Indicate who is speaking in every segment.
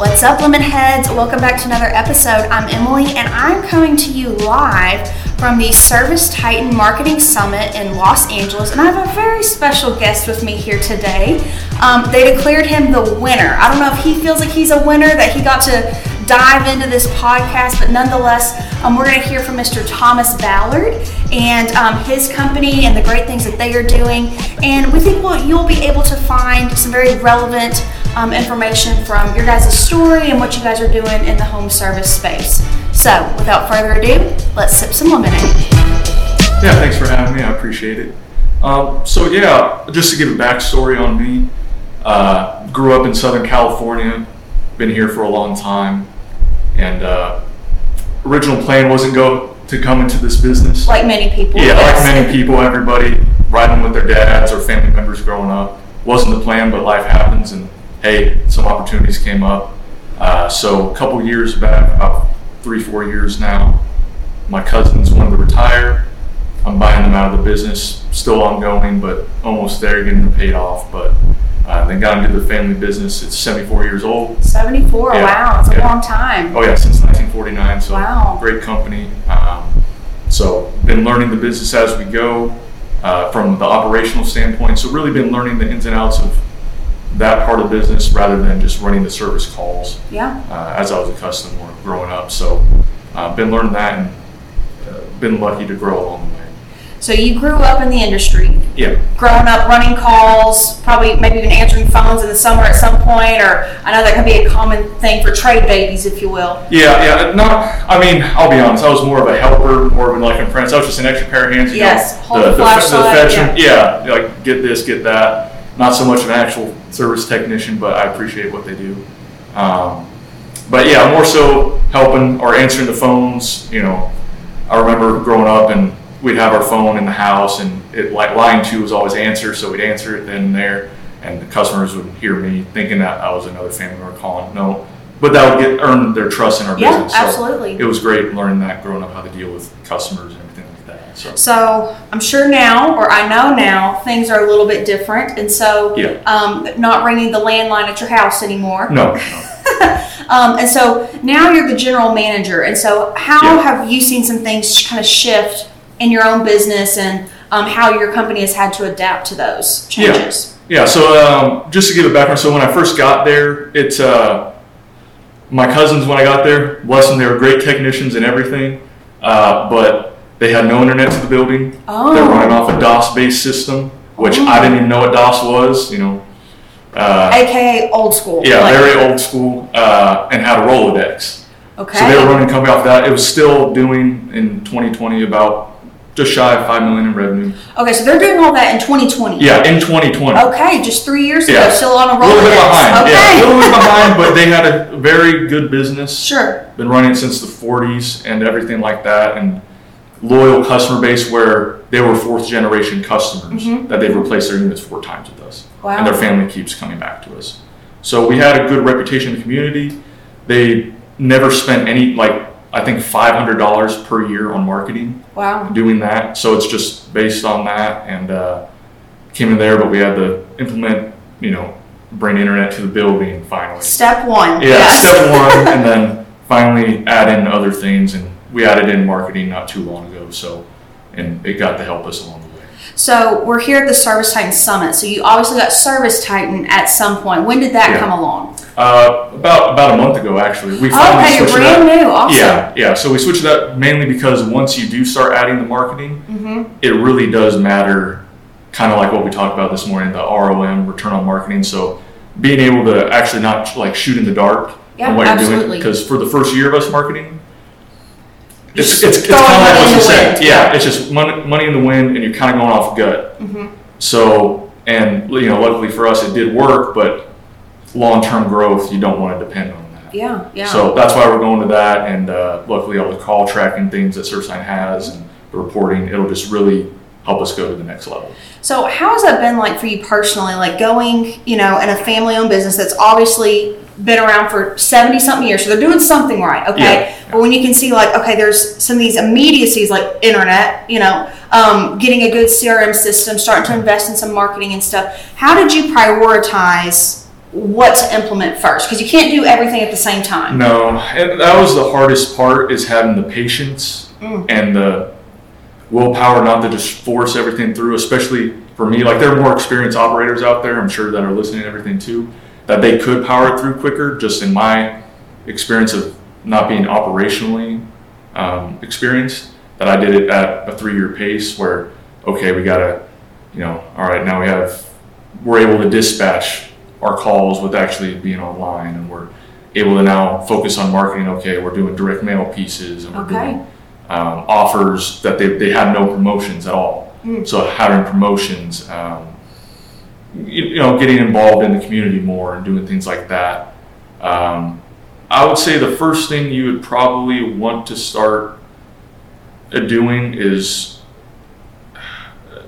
Speaker 1: What's up, Lemon Heads? Welcome back to another episode. I'm Emily, and I'm coming to you live from the ServiceTitan Marketing Summit in Los Angeles. And I have a very special guest with me here today. Um, they declared him the winner. I don't know if he feels like he's a winner, that he got to dive into this podcast, but nonetheless, um, we're going to hear from Mr. Thomas Ballard and um, his company and the great things that they are doing. And we think you'll be able to find some very relevant um, information from your guys' story and what you guys are doing in the home service space. So, without further ado, let's sip some lemonade.
Speaker 2: Yeah, thanks for having me. I appreciate it. Um, so, yeah, just to give a backstory on me, uh, grew up in Southern California, been here for a long time, and uh, original plan wasn't go to come into this business.
Speaker 1: Like many people.
Speaker 2: Yeah,
Speaker 1: yes.
Speaker 2: like many people, everybody riding with their dads or family members growing up. Wasn't the plan, but life happens, and hey, some opportunities came up. Uh, so a couple years back, about three, four years now, my cousins wanted to retire. I'm buying them out of the business, still ongoing, but almost there, getting them paid off. But uh, then got into the family business. It's 74 years old.
Speaker 1: 74,
Speaker 2: Yeah,
Speaker 1: wow,
Speaker 2: yeah.
Speaker 1: long time.
Speaker 2: Oh yeah, since 1949. So
Speaker 1: Wow.
Speaker 2: great company. Um, so been learning the business as we go uh, from the operational standpoint. So really been learning the ins and outs of that part of the business rather than just running the service calls
Speaker 1: Yeah,
Speaker 2: uh, as I was accustomed to growing up. So uh, been learning that and uh, been lucky to grow along the way.
Speaker 1: so you grew up in the industry,
Speaker 2: Yeah.
Speaker 1: growing up running calls, probably maybe even answering phones in the summer at some point, or I know that can be a common thing for trade babies, if you will.
Speaker 2: Yeah, yeah. Not. I mean, I'll be honest. I was more of a helper, more of an, like in France. I was just an extra pair of hands. You
Speaker 1: Yes,
Speaker 2: know,
Speaker 1: hold the flashlight,
Speaker 2: fetching- yeah. like get this, get that. Not so much an actual service technician, but I appreciate what they do. Um, but yeah, more so helping or answering the phones. You know, I remember growing up and we'd have our phone in the house and it like line two was always answer, so we'd answer it then and there, and the customers would hear me thinking that I was another family member calling. No, but that would get earn their trust in our
Speaker 1: Yeah,
Speaker 2: business. So
Speaker 1: absolutely.
Speaker 2: it was great learning that growing up how to deal with customers and everything like that. So
Speaker 1: So I'm sure now, or I know now, things are a little bit different, and so
Speaker 2: Yeah.
Speaker 1: um, not ringing the landline at your house anymore.
Speaker 2: no, no.
Speaker 1: Um, and so now you're the general manager, and so how
Speaker 2: Yeah.
Speaker 1: have you seen some things kind of shift in your own business, and um, how your company has had to adapt to those changes?
Speaker 2: Yeah, yeah. so um, just to give a background, so when I first got there, it's uh, my cousins when I got there, bless them, they were great technicians and everything, uh, but they had no internet to the building.
Speaker 1: Oh.
Speaker 2: They're running off a DOS-based system, which
Speaker 1: Oh.
Speaker 2: I didn't even know what DOS was. You know, uh,
Speaker 1: AKA old school.
Speaker 2: yeah,
Speaker 1: Like,
Speaker 2: very old school, uh, and had a Rolodex.
Speaker 1: Okay.
Speaker 2: So they were running a company off that. It was still doing in 2020 about just shy of five million in revenue.
Speaker 1: okay, so they're doing all that in 2020.
Speaker 2: Yeah, in 2020.
Speaker 1: Okay, just three years ago,
Speaker 2: Yeah.
Speaker 1: still on a roll.
Speaker 2: A little bit behind.
Speaker 1: Okay.
Speaker 2: Yeah, a little bit behind, but they had a very good business.
Speaker 1: Sure.
Speaker 2: Been running since the 40s and everything like that, and loyal customer base where they were fourth generation customers that they've replaced their units four times with us,
Speaker 1: Mm-hmm. Wow.
Speaker 2: and their family keeps coming back to us. So we had a good reputation in the community. They never spent any like I think $500 per year on marketing
Speaker 1: Wow.
Speaker 2: doing that. So it's just based on that and uh, came in there, but we had to implement, you know, bring internet to the building finally.
Speaker 1: Step one.
Speaker 2: Yeah,
Speaker 1: yes.
Speaker 2: step one, and then finally add in other things, and we added in marketing not too long ago. So, and it got to help us along the way.
Speaker 1: So we're here at the ServiceTitan Summit. So you obviously got ServiceTitan at some point. When did that
Speaker 2: Yeah.
Speaker 1: come along?
Speaker 2: Uh, about about a month ago, actually, we finally
Speaker 1: Okay,
Speaker 2: switched it
Speaker 1: brand
Speaker 2: up.
Speaker 1: new. Awesome.
Speaker 2: Yeah, yeah. So we switched it up mainly because once you do start adding the marketing,
Speaker 1: Mm-hmm.
Speaker 2: it really does matter. Kind of like what we talked about this morning, the ROM, return on marketing. So being able to actually not like shoot in the dark
Speaker 1: Yeah,
Speaker 2: on what you're
Speaker 1: absolutely.
Speaker 2: doing, because for the first year of us marketing, it's it's, it's kind of like what you said.
Speaker 1: wind.
Speaker 2: Yeah, it's just money, money in the wind, and you're kind of going off gut.
Speaker 1: Mm-hmm.
Speaker 2: So, and you know, luckily for us, it did work, but long-term growth, you don't want to depend on that.
Speaker 1: Yeah, yeah.
Speaker 2: So that's why we're going to that, and uh, luckily all the call tracking things that ServiceTitan has and the reporting, it'll just really help us go to the next level.
Speaker 1: So how has that been like for you personally? Like going, you know, in a family-owned business that's obviously been around for 70 something years. So they're doing something right. Okay.
Speaker 2: Yeah.
Speaker 1: But when you can see like, okay, there's some of these immediacies like internet, you know, um, getting a good CRM system, starting to invest in some marketing and stuff. How did you prioritize what to implement first because you can't do everything at the same time.
Speaker 2: No, and that was the hardest part is having the patience
Speaker 1: Mm.
Speaker 2: and the willpower not to just force everything through, especially for me. Like there are more experienced operators out there, I'm sure that are listening to everything too, that they could power it through quicker. Just in my experience of not being operationally um, experienced, that I did it at a three-year pace where, okay, we gotta, you know, all right, now we have, we're able to dispatch our calls with actually being online, and we're able to now focus on marketing. Okay, we're doing direct mail pieces, and we're
Speaker 1: Okay.
Speaker 2: doing um, offers that they, they had no promotions at all.
Speaker 1: Mm.
Speaker 2: So having promotions, um, you, you know, getting involved in the community more and doing things like that. Um, I would say the first thing you would probably want to start uh, doing is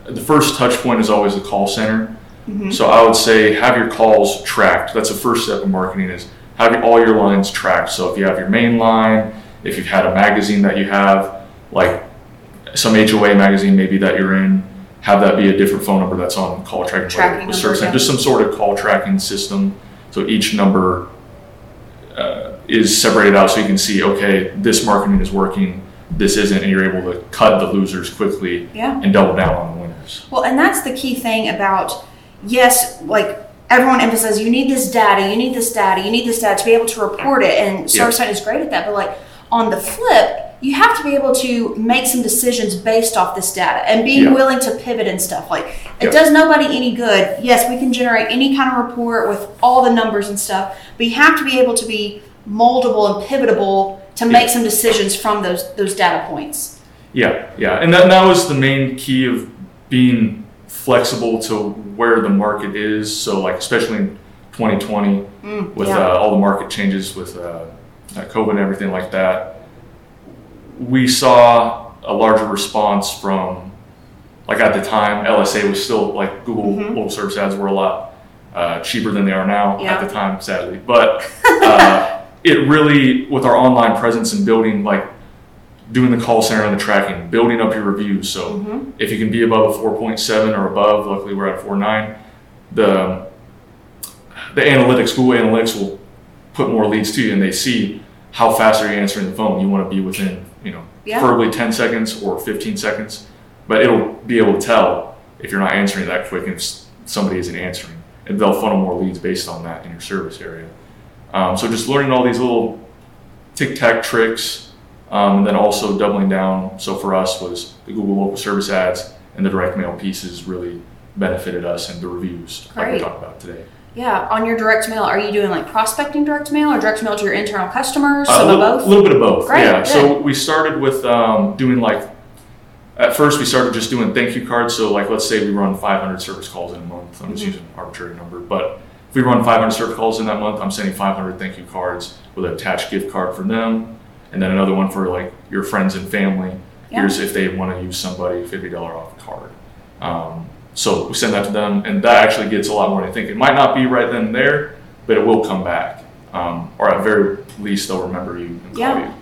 Speaker 2: the first touch point is always the call center.
Speaker 1: Mhm.
Speaker 2: So I would say have your calls tracked. That's the first step of marketing is have all your lines tracked. So if you have your main line, if you've had a magazine that you have, like some HOA magazine maybe that you're in, have that be a different phone number that's on call tracking.
Speaker 1: Tracking
Speaker 2: with
Speaker 1: number,
Speaker 2: Service
Speaker 1: yeah.
Speaker 2: Just some sort of call tracking system. So each number uh, is separated out so you can see, okay, this marketing is working, this isn't, and you're able to cut the losers quickly
Speaker 1: Yeah.
Speaker 2: and double down on the winners.
Speaker 1: Well, and that's the key thing about yes, like everyone emphasizes you need this data, you need this data, you need this data to be able to report it, and
Speaker 2: Yeah.
Speaker 1: ServiceTitan is great at that. But like on the flip, you have to be able to make some decisions based off this data and being
Speaker 2: Yeah.
Speaker 1: willing to pivot and stuff. Like it
Speaker 2: Yeah.
Speaker 1: does nobody any good. Yes, we can generate any kind of report with all the numbers and stuff, but you have to be able to be moldable and pivotable to make some decisions from those those data points.
Speaker 2: Yeah, yeah, and that, that was the main key of being flexible to where the market is. So, like especially in 2020,
Speaker 1: Mm,
Speaker 2: with
Speaker 1: yeah.
Speaker 2: uh, all the market changes with uh, uh, COVID and everything like that, we saw a larger response from, like at the time, LSA was still like Google
Speaker 1: Mhm.
Speaker 2: local service ads were a lot uh, cheaper than they are now
Speaker 1: Yeah.
Speaker 2: at the time, sadly. But uh, it really, with our online presence and building, like doing the call center and the tracking, building up your reviews. So
Speaker 1: Mhm.
Speaker 2: if you can be above a 4.7 or above, luckily we're at a 4.9, the the analytics, Google Analytics will put more leads to you, and they see how fast are you answering the phone. You want to be within, you know,
Speaker 1: Yeah.
Speaker 2: preferably 10 seconds or 15 seconds, but it'll be able to tell if you're not answering that quick and if somebody isn't answering, and they'll funnel more leads based on that in your service area. Um, so just learning all these little tic tac tricks, um, and then also doubling down. So for us was the Google local service ads and the direct mail pieces really benefited us and the reviews like we
Speaker 1: Great.
Speaker 2: talked about today.
Speaker 1: Yeah, on your direct mail, are you doing like prospecting direct mail or direct mail to your internal customers?
Speaker 2: Uh,
Speaker 1: Some
Speaker 2: a
Speaker 1: of
Speaker 2: little,
Speaker 1: both.
Speaker 2: little bit of both.
Speaker 1: Great,
Speaker 2: yeah.
Speaker 1: good.
Speaker 2: So we started with um, doing like, at first we started just doing thank you cards. So like, let's say we run 500 service calls in a month. I'm just
Speaker 1: Mhm.
Speaker 2: using an arbitrary number, but if we run 500 service calls in that month, I'm sending 500 thank you cards with an attached gift card for them, and then another one for like your friends and family.
Speaker 1: Yeah.
Speaker 2: Here's if they want to use somebody $50 off card. Um, so we send that to them, and that actually gets a lot more than I think. It might not be right then and there, but it will come back. Um, or at very least, they'll remember you and call
Speaker 1: Yeah.
Speaker 2: you.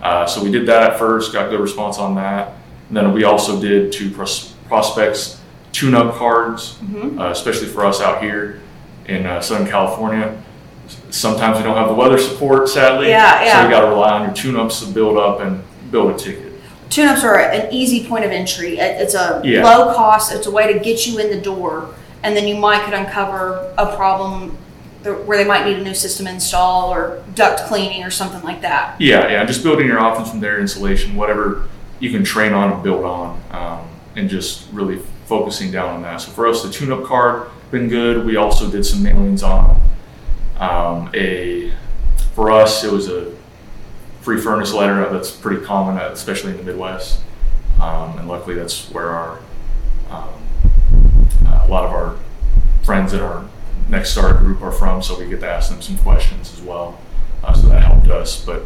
Speaker 2: Uh, so we did that at first, got good response on that. And then we also did to pros- prospects tune-up cards,
Speaker 1: Mhm.
Speaker 2: uh, especially for us out here in uh, Southern California. Sometimes we don't have the weather support, sadly.
Speaker 1: Yeah, yeah.
Speaker 2: So we got to rely on your tune-ups to build up and build a ticket.
Speaker 1: Tune-ups are an easy point of entry. It's a
Speaker 2: Yeah.
Speaker 1: low cost. It's a way to get you in the door, and then you might could uncover a problem where they might need a new system install or duct cleaning or something like that.
Speaker 2: Yeah, yeah, just building your options from there, installation, whatever you can train on and build on, um, and just really focusing down on that. So for us, the tune-up card been good. We also did some mailings on um, a. For us, it was a free furnace letter that's pretty common, uh, especially in the Midwest, um, and luckily that's where our um, uh, a lot of our friends in our next starter group are from, so we get to ask them some questions as well. Uh, so that helped us. But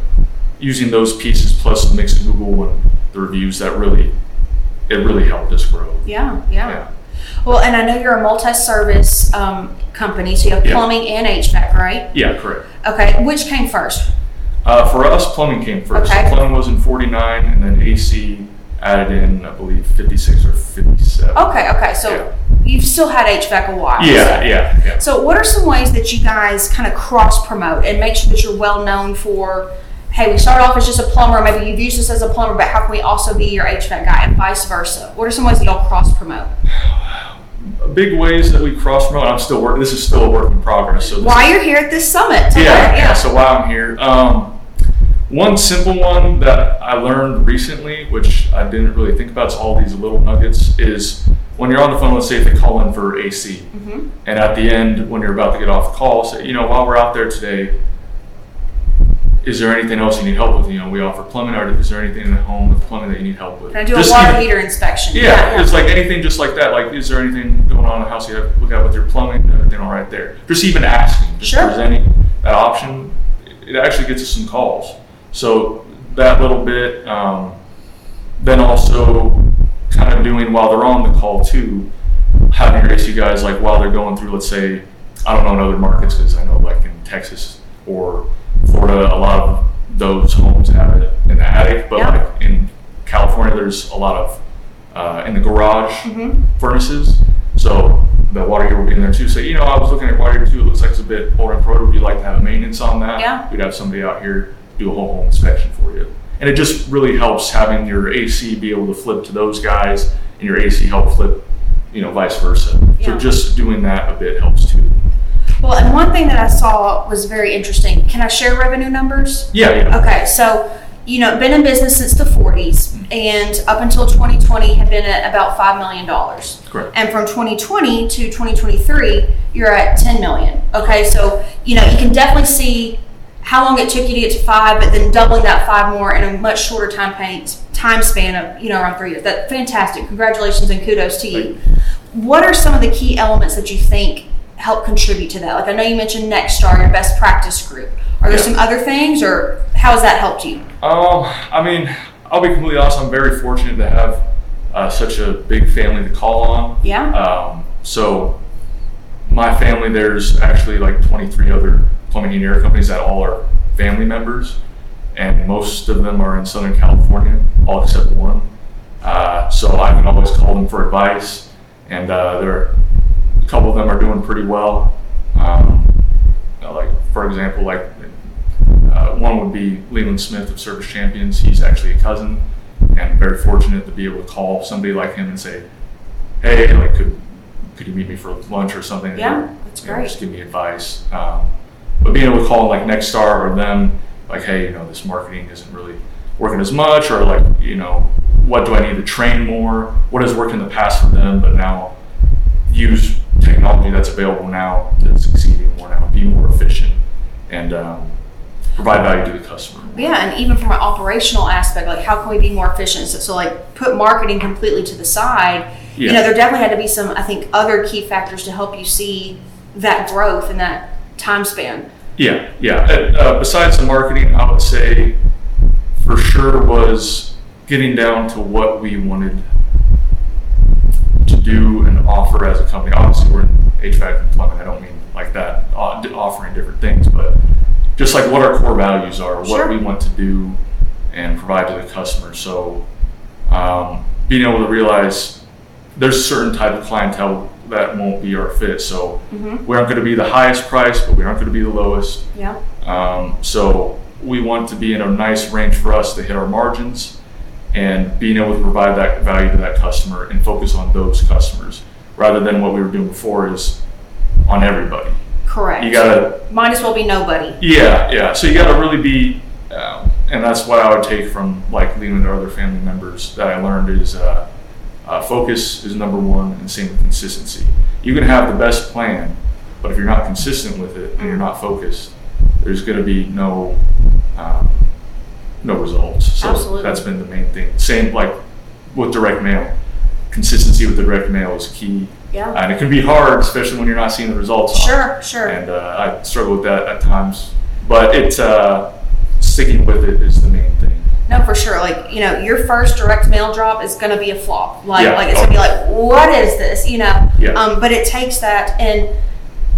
Speaker 2: using those pieces plus the mix of Google and the reviews, that really it really helped us grow.
Speaker 1: Yeah, yeah.
Speaker 2: Yeah.
Speaker 1: Well, and I know you're a multi-service um, company, so you have
Speaker 2: Yeah.
Speaker 1: plumbing and HVAC, right?
Speaker 2: Yeah, correct.
Speaker 1: Okay, which came first?
Speaker 2: Uh, for us, plumbing came first.
Speaker 1: Okay.
Speaker 2: Plumbing was in 49, and then AC added in, I believe, 56 or 57.
Speaker 1: Okay, okay. So you've still had HVAC a while.
Speaker 2: Yeah, yeah, yeah.
Speaker 1: So, what are some ways that you guys kind of cross promote and make sure that you're well known for? Hey, we started off as just a plumber. Maybe you've used us as a plumber, but how can we also be your HVAC guy, and vice versa? What are some ways that y'all cross promote?
Speaker 2: Big ways that we cross promote. I'm still working. This is still a work in progress. So
Speaker 1: Why you're here at this summit? today,
Speaker 2: yeah, yeah. So while I'm here, um, one simple one that I learned recently, which I didn't really think about, is all these little nuggets, is when you're on the phone, let's say if they call in for AC,
Speaker 1: Mhm.
Speaker 2: and at the end, when you're about to get off the call, say, you know, while we're out there today, is there anything else you need help with? You know, we offer plumbing, or is there anything in the home with plumbing that you need help with?
Speaker 1: Can I do a water
Speaker 2: even-
Speaker 1: heater inspection?
Speaker 2: yeah, it's like anything just like that. Like, is there anything going on in the house you have to look at with your plumbing? Everything all right there? Just even asking, just
Speaker 1: Sure.
Speaker 2: presenting that option, it actually gets us some calls. So that little bit, um, then also kind of doing while they're on the call too, having your AC guys like while they're going through, let's say, I don't know in other markets because I know like in Texas or Florida, a lot of those homes have it in the attic, but
Speaker 1: Yeah.
Speaker 2: like in California, there's a lot of uh, in the garage
Speaker 1: Mhm.
Speaker 2: furnaces. So the water heater will be in there too. So you know, I was looking at water heater too. It looks like it's a bit older and pro. Would you like to have a maintenance on that?
Speaker 1: Yeah.
Speaker 2: We'd have somebody out here do a whole home inspection for you. And it just really helps having your AC be able to flip to those guys and your AC help flip, you know, vice versa.
Speaker 1: Yeah.
Speaker 2: So just doing that a bit helps too.
Speaker 1: Well, and one thing that I saw was very interesting. Can I share revenue numbers?
Speaker 2: Yeah, yeah.
Speaker 1: Okay, so you know, been in business since the 40s, and up until 2020 have been at about five million dollars.
Speaker 2: Correct.
Speaker 1: And from 2020 to 2023, you're at 10 million. Okay, so you know you can definitely see how long it took you to get to five, but then doubling that five more in a much shorter time time span of you know around three years. That's fantastic. Congratulations and kudos to you. What are some of the key elements that you think help contribute to that? Like I know you mentioned Nexstar, your best practice group. Are there
Speaker 2: Yeah.
Speaker 1: some other things, or how has that helped you?
Speaker 2: Um, I mean, I'll be completely honest. I'm very fortunate to have uh, such a big family to call on.
Speaker 1: Yeah.
Speaker 2: Um, so my family, there's actually like 23 other plumbing and air companies that all are family members, and most of them are in Southern California, all except one. Uh, so I can always call them for advice, and uh, there, a couple of them are doing pretty well. Um, uh, like for example, like uh, one would be Leland Smith of Service Champions. He's actually a cousin, and very fortunate to be able to call somebody like him and say, "Hey, like, could could you meet me for lunch or something?"
Speaker 1: Yeah, that's
Speaker 2: you know,
Speaker 1: great.
Speaker 2: just give me advice. Um, but being able to call like Nexstar or them, like, "Hey, you know, this marketing isn't really working as much," or like, you know, what do I need to train more? What has worked in the past for them, but now use technology that's available now to succeed more now, be more efficient, and um, provide value to the customer.
Speaker 1: Yeah, and even from an operational aspect, like how can we be more efficient? So, so like put marketing completely to the side. You know, there definitely had to be some, I think, other key factors to help you see that growth in that time span.
Speaker 2: Yeah, yeah. Uh, uh, besides the marketing, I would say for sure was getting down to what we wanted do and offer as a company. Obviously, we're in HVAC and plumbing. I don't mean like that, uh, offering different things, but just like what our core values are, what
Speaker 1: Sure.
Speaker 2: we want to do and provide to the customer. So, um, being able to realize there's a certain type of clientele that won't be our fit. So,
Speaker 1: Mm-hmm.
Speaker 2: we aren't going to be the highest price, but we aren't going to be the lowest.
Speaker 1: Yeah.
Speaker 2: Um, so we want to be in a nice range for us to hit our margins and being able to provide that value to that customer and focus on those customers rather than what we were doing before is on everybody.
Speaker 1: Correct.
Speaker 2: You gotta,
Speaker 1: Might as well be nobody.
Speaker 2: yeah, yeah. So you gotta really be, um, and that's what I would take from like leaning to other family members that I learned is uh, uh, focus is number one and same with consistency. You can have the best plan, but if you're not consistent with it and you're not focused, there's going to be no um, no results. So
Speaker 1: Absolutely.
Speaker 2: that's been the main thing. Same like with direct mail. Consistency with the direct mail is key,
Speaker 1: Yeah.
Speaker 2: and it can be hard, especially when you're not seeing the results.
Speaker 1: Sure, sure.
Speaker 2: And uh, I struggle with that at times, but it's uh, sticking with it is the main thing.
Speaker 1: No, for sure. Like you know, your first direct mail drop is going to be a flop. Like,
Speaker 2: Yeah.
Speaker 1: like it's going to be like, what is this? You know.
Speaker 2: Yeah.
Speaker 1: Um, but it takes that and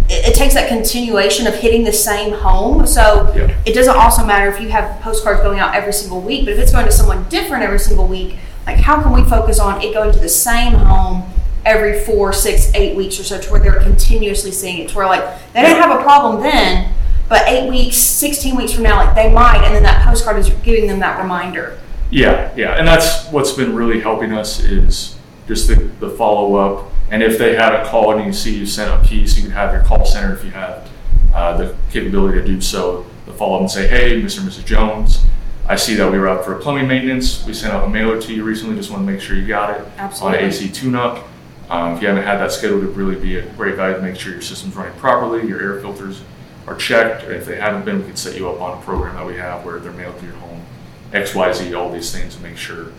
Speaker 1: it, it takes that continuation of hitting the same home. So
Speaker 2: Yeah.
Speaker 1: it doesn't also matter if you have postcards going out every single week, but if it's going to someone different every single week, like how can we focus on it going to the same home every four, six, eight weeks or so to where they're continuously seeing it to where like they didn't have a problem then, but eight weeks, 16 weeks from now, like they might, and then that postcard is giving them that reminder.
Speaker 2: Yeah, yeah, and that's what's been really helping us is just the, the follow up. And if they had a call and you see you sent a piece, you can have your call center if you have uh, the capability to do so. The follow up and say, hey, Mr. and Mrs. Jones, I see that we were out for a plumbing maintenance. We sent out a mailer to you recently. Just want to make sure you got it
Speaker 1: Absolutely.
Speaker 2: on AC tune up. Um, if you haven't had that scheduled, it'd really be a great value to make sure your system's running properly, your air filters are checked. If they haven't been, we can set you up on a program that we have where they're mailed to your home. X, Y, Z, all these things to make sure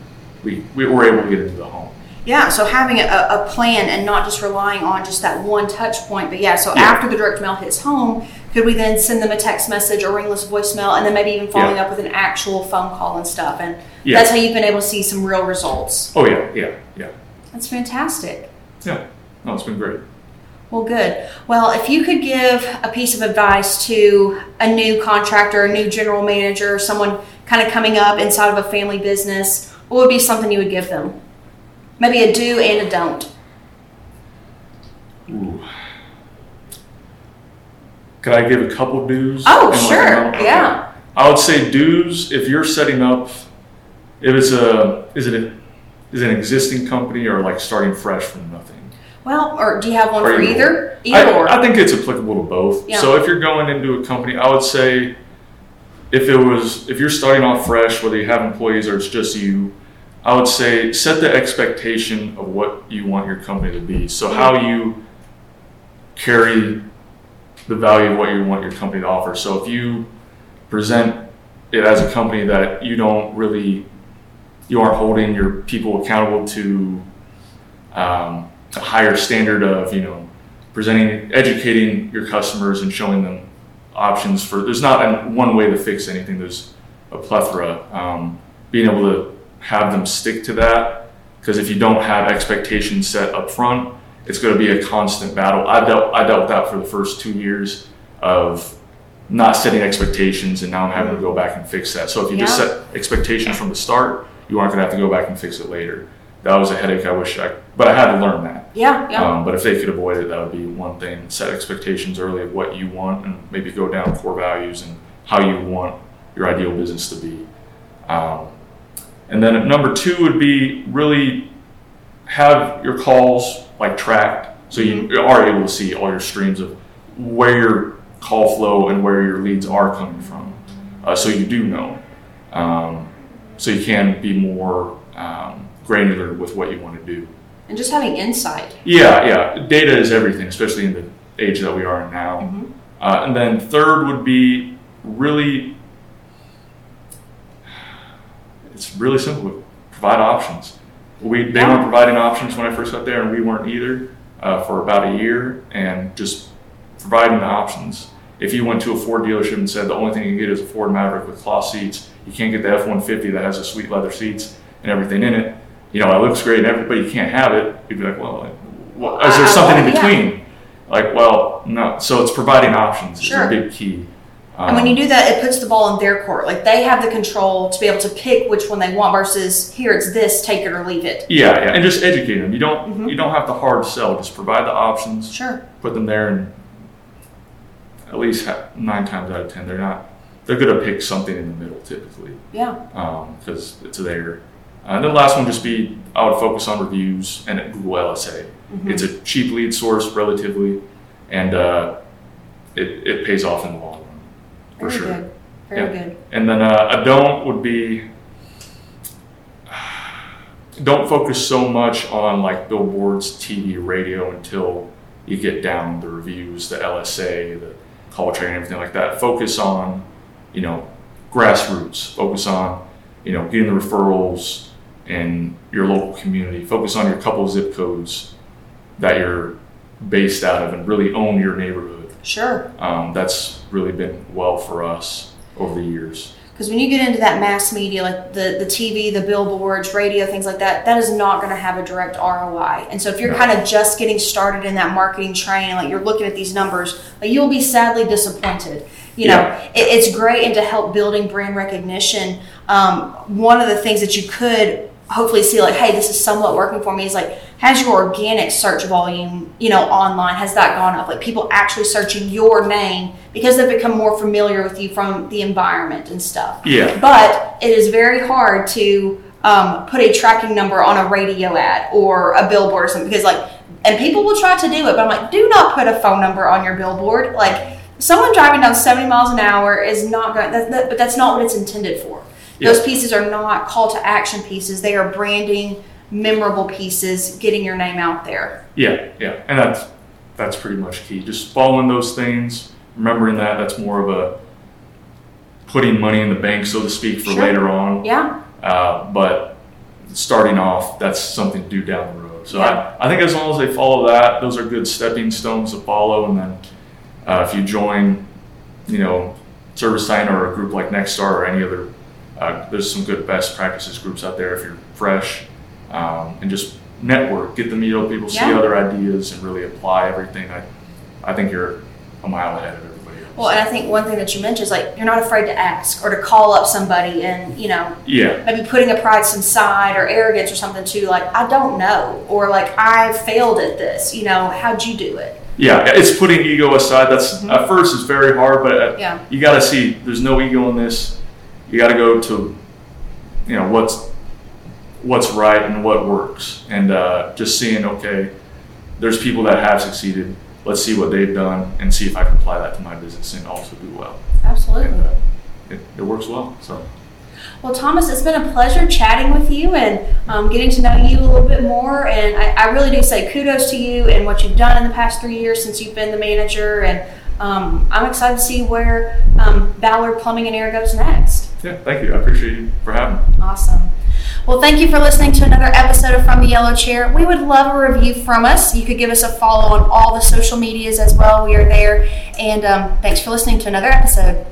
Speaker 2: we, we were able to get into the home.
Speaker 1: Yeah, so having a, a plan and not just relying on just that one touch point. But yeah, so
Speaker 2: Yeah.
Speaker 1: after the direct mail hits home, could we then send them a text message or ringless voicemail and then maybe even following
Speaker 2: Yeah.
Speaker 1: up with an actual phone call and stuff? And
Speaker 2: Yeah.
Speaker 1: that's how you've been able to see some real results.
Speaker 2: Oh, yeah, yeah, yeah.
Speaker 1: That's fantastic.
Speaker 2: Yeah. No, it's been great.
Speaker 1: Well, good. Well, if you could give a piece of advice to a new contractor, a new general manager, someone kind of coming up inside of a family business, what would be something you would give them? Maybe a do and a don't.
Speaker 2: Ooh. Could I give a couple do's?
Speaker 1: Oh, sure.
Speaker 2: a no? Okay.
Speaker 1: Yeah.
Speaker 2: I would say do's if you're setting up. If it's a is it a, is it an existing company or like starting fresh from nothing?
Speaker 1: Well, or do you have one
Speaker 2: Or
Speaker 1: for
Speaker 2: either
Speaker 1: either? Either
Speaker 2: I,
Speaker 1: or.
Speaker 2: I think it's applicable to both.
Speaker 1: Yeah.
Speaker 2: So if you're going into a company, I would say if it was if you're starting off fresh, whether you have employees or it's just you, I would say set the expectation of what you want your company to be. So how you carry the value of what you want your company to offer. So if you present it as a company that you don't really you aren't holding your people accountable to um, a higher standard of you know presenting educating your customers and showing them options for there's not one way to fix anything there's a plethora um, being able to have them stick to that because if you don't have expectations set up front it's going to be a constant battle i dealt i dealt with that for the first two years of not setting expectations and now i'm having to go back and fix that so if you just set expectations from the start you aren't going to have to go back and fix it later that was a headache i wish i but i had to learn that
Speaker 1: yeah, yeah.
Speaker 2: um, but if they could avoid it, that would be one thing. Set expectations early of what you want, and maybe go down core values and how you want your ideal business to be. Um, and then number two would be really have your calls like tracked, so you are able to see all your streams of where your call flow and where your leads are coming from, uh, so you do know. Um, so you can be more um, granular with what you want to do.
Speaker 1: and just having insight.
Speaker 2: Yeah, yeah. Data is everything, especially in the age that we are in now.
Speaker 1: Mhm.
Speaker 2: Uh, and then third would be really, it's really simple. Provide options. We they weren't providing options when I first got there, and we weren't either uh, for about a year. And just providing the options. If you went to a Ford dealership and said the only thing you can get is a Ford Maverick with cloth seats, you can't get the F one fifty that has the sweet leather seats and everything in it. You know, it looks great and everybody you can't have it. You'd be like, well, well is there something in between? Like, well, no. So it's providing options
Speaker 1: Sure.
Speaker 2: is a big key.
Speaker 1: And when
Speaker 2: Um,
Speaker 1: you do that, it puts the ball in their court. Like they have the control to be able to pick which one they want versus here it's this, take it or leave it.
Speaker 2: yeah, yeah, and just educate them. You don't
Speaker 1: Mhm.
Speaker 2: you don't have to hard sell. Just provide the options,
Speaker 1: Sure.
Speaker 2: put them there, and at least ha- nine times out of ten, they're not. They're gonna pick something in the middle typically.
Speaker 1: Yeah.
Speaker 2: because it's there. Uh, and then the last one just be I would focus on reviews and at Google LSA.
Speaker 1: Mhm.
Speaker 2: It's a cheap lead source relatively, and uh, it, it pays off in the long for
Speaker 1: Very
Speaker 2: sure.
Speaker 1: good. Very
Speaker 2: Yeah.
Speaker 1: good.
Speaker 2: And then uh, a don't would be don't focus so much on like billboards, TV, radio until you get down the reviews, the LSA, the call training, everything like that. Focus on, you know, grassroots. Focus on, you know, getting the referrals in your local community. Focus on your couple zip codes that you're based out of and really own your neighborhood.
Speaker 1: Sure.
Speaker 2: Um, that's really been well for us over the years.
Speaker 1: Because when you get into that mass media, like the, the TV, the billboards, radio, things like that, that is not going to have a direct ROI. And so if you're
Speaker 2: No.
Speaker 1: kind of just getting started in that marketing train, like you're looking at these numbers, like you'll be sadly disappointed. You know,
Speaker 2: Yeah.
Speaker 1: it, it's great and to help building brand recognition. Um, one of the things that you could hopefully see, like, hey, this is somewhat working for me, is like has your organic search volume, you know, online, has that gone up? Like people actually searching your name because they've become more familiar with you from the environment and stuff.
Speaker 2: Yeah.
Speaker 1: But it is very hard to um, put a tracking number on a radio ad or a billboard or something because like, and people will try to do it, but I'm like, do not put a phone number on your billboard. Like someone driving down 70 miles an hour is not going, that, that, but that's not what it's intended for.
Speaker 2: Yeah.
Speaker 1: Those pieces are not call to action pieces. They are branding, memorable pieces, getting your name out there.
Speaker 2: Yeah, yeah, and that's that's pretty much key. Just following those things, remembering that that's more of a putting money in the bank, so to speak, for
Speaker 1: Sure.
Speaker 2: later on.
Speaker 1: Yeah.
Speaker 2: Uh, but starting off, that's something to do down the road. So
Speaker 1: Yeah.
Speaker 2: I, I think as long as they follow that, those are good stepping stones to follow. And then uh, if you join, you know, ServiceTitan or a group like Nexstar or any other, uh, there's some good best practices groups out there if you're fresh um, and just network, get to meet other people, see other ideas, and really apply everything. I, I think you're a mile ahead of everybody else.
Speaker 1: Well, and I think one thing that you mentioned is like you're not afraid to ask or to call up somebody and, you know,
Speaker 2: yeah,
Speaker 1: maybe putting a pride to some side or arrogance or something too, like, I don't know, or like, I failed at this, you know, how'd you do it?
Speaker 2: yeah, it's putting ego aside. That's
Speaker 1: Mhm.
Speaker 2: at first it's very hard, but
Speaker 1: Yeah.
Speaker 2: you got to see there's no ego in this. You got to go to, you know, what's what's right and what works, and uh, just seeing okay, there's people that have succeeded. Let's see what they've done and see if I can apply that to my business and also do well.
Speaker 1: Absolutely.
Speaker 2: And uh, it, it works well. So
Speaker 1: Well, Thomas, it's been a pleasure chatting with you and um, getting to know you a little bit more. And I, I really do say kudos to you and what you've done in the past three years since you've been the manager. And um, I'm excited to see where um, Ballard Plumbing and Air goes next.
Speaker 2: yeah, thank you. I appreciate you for having me.
Speaker 1: Awesome. Well, thank you for listening to another episode of From the Yellow Chair. We would love a review from us. You could give us a follow on all the social medias as well. We are there. And um, thanks for listening to another episode.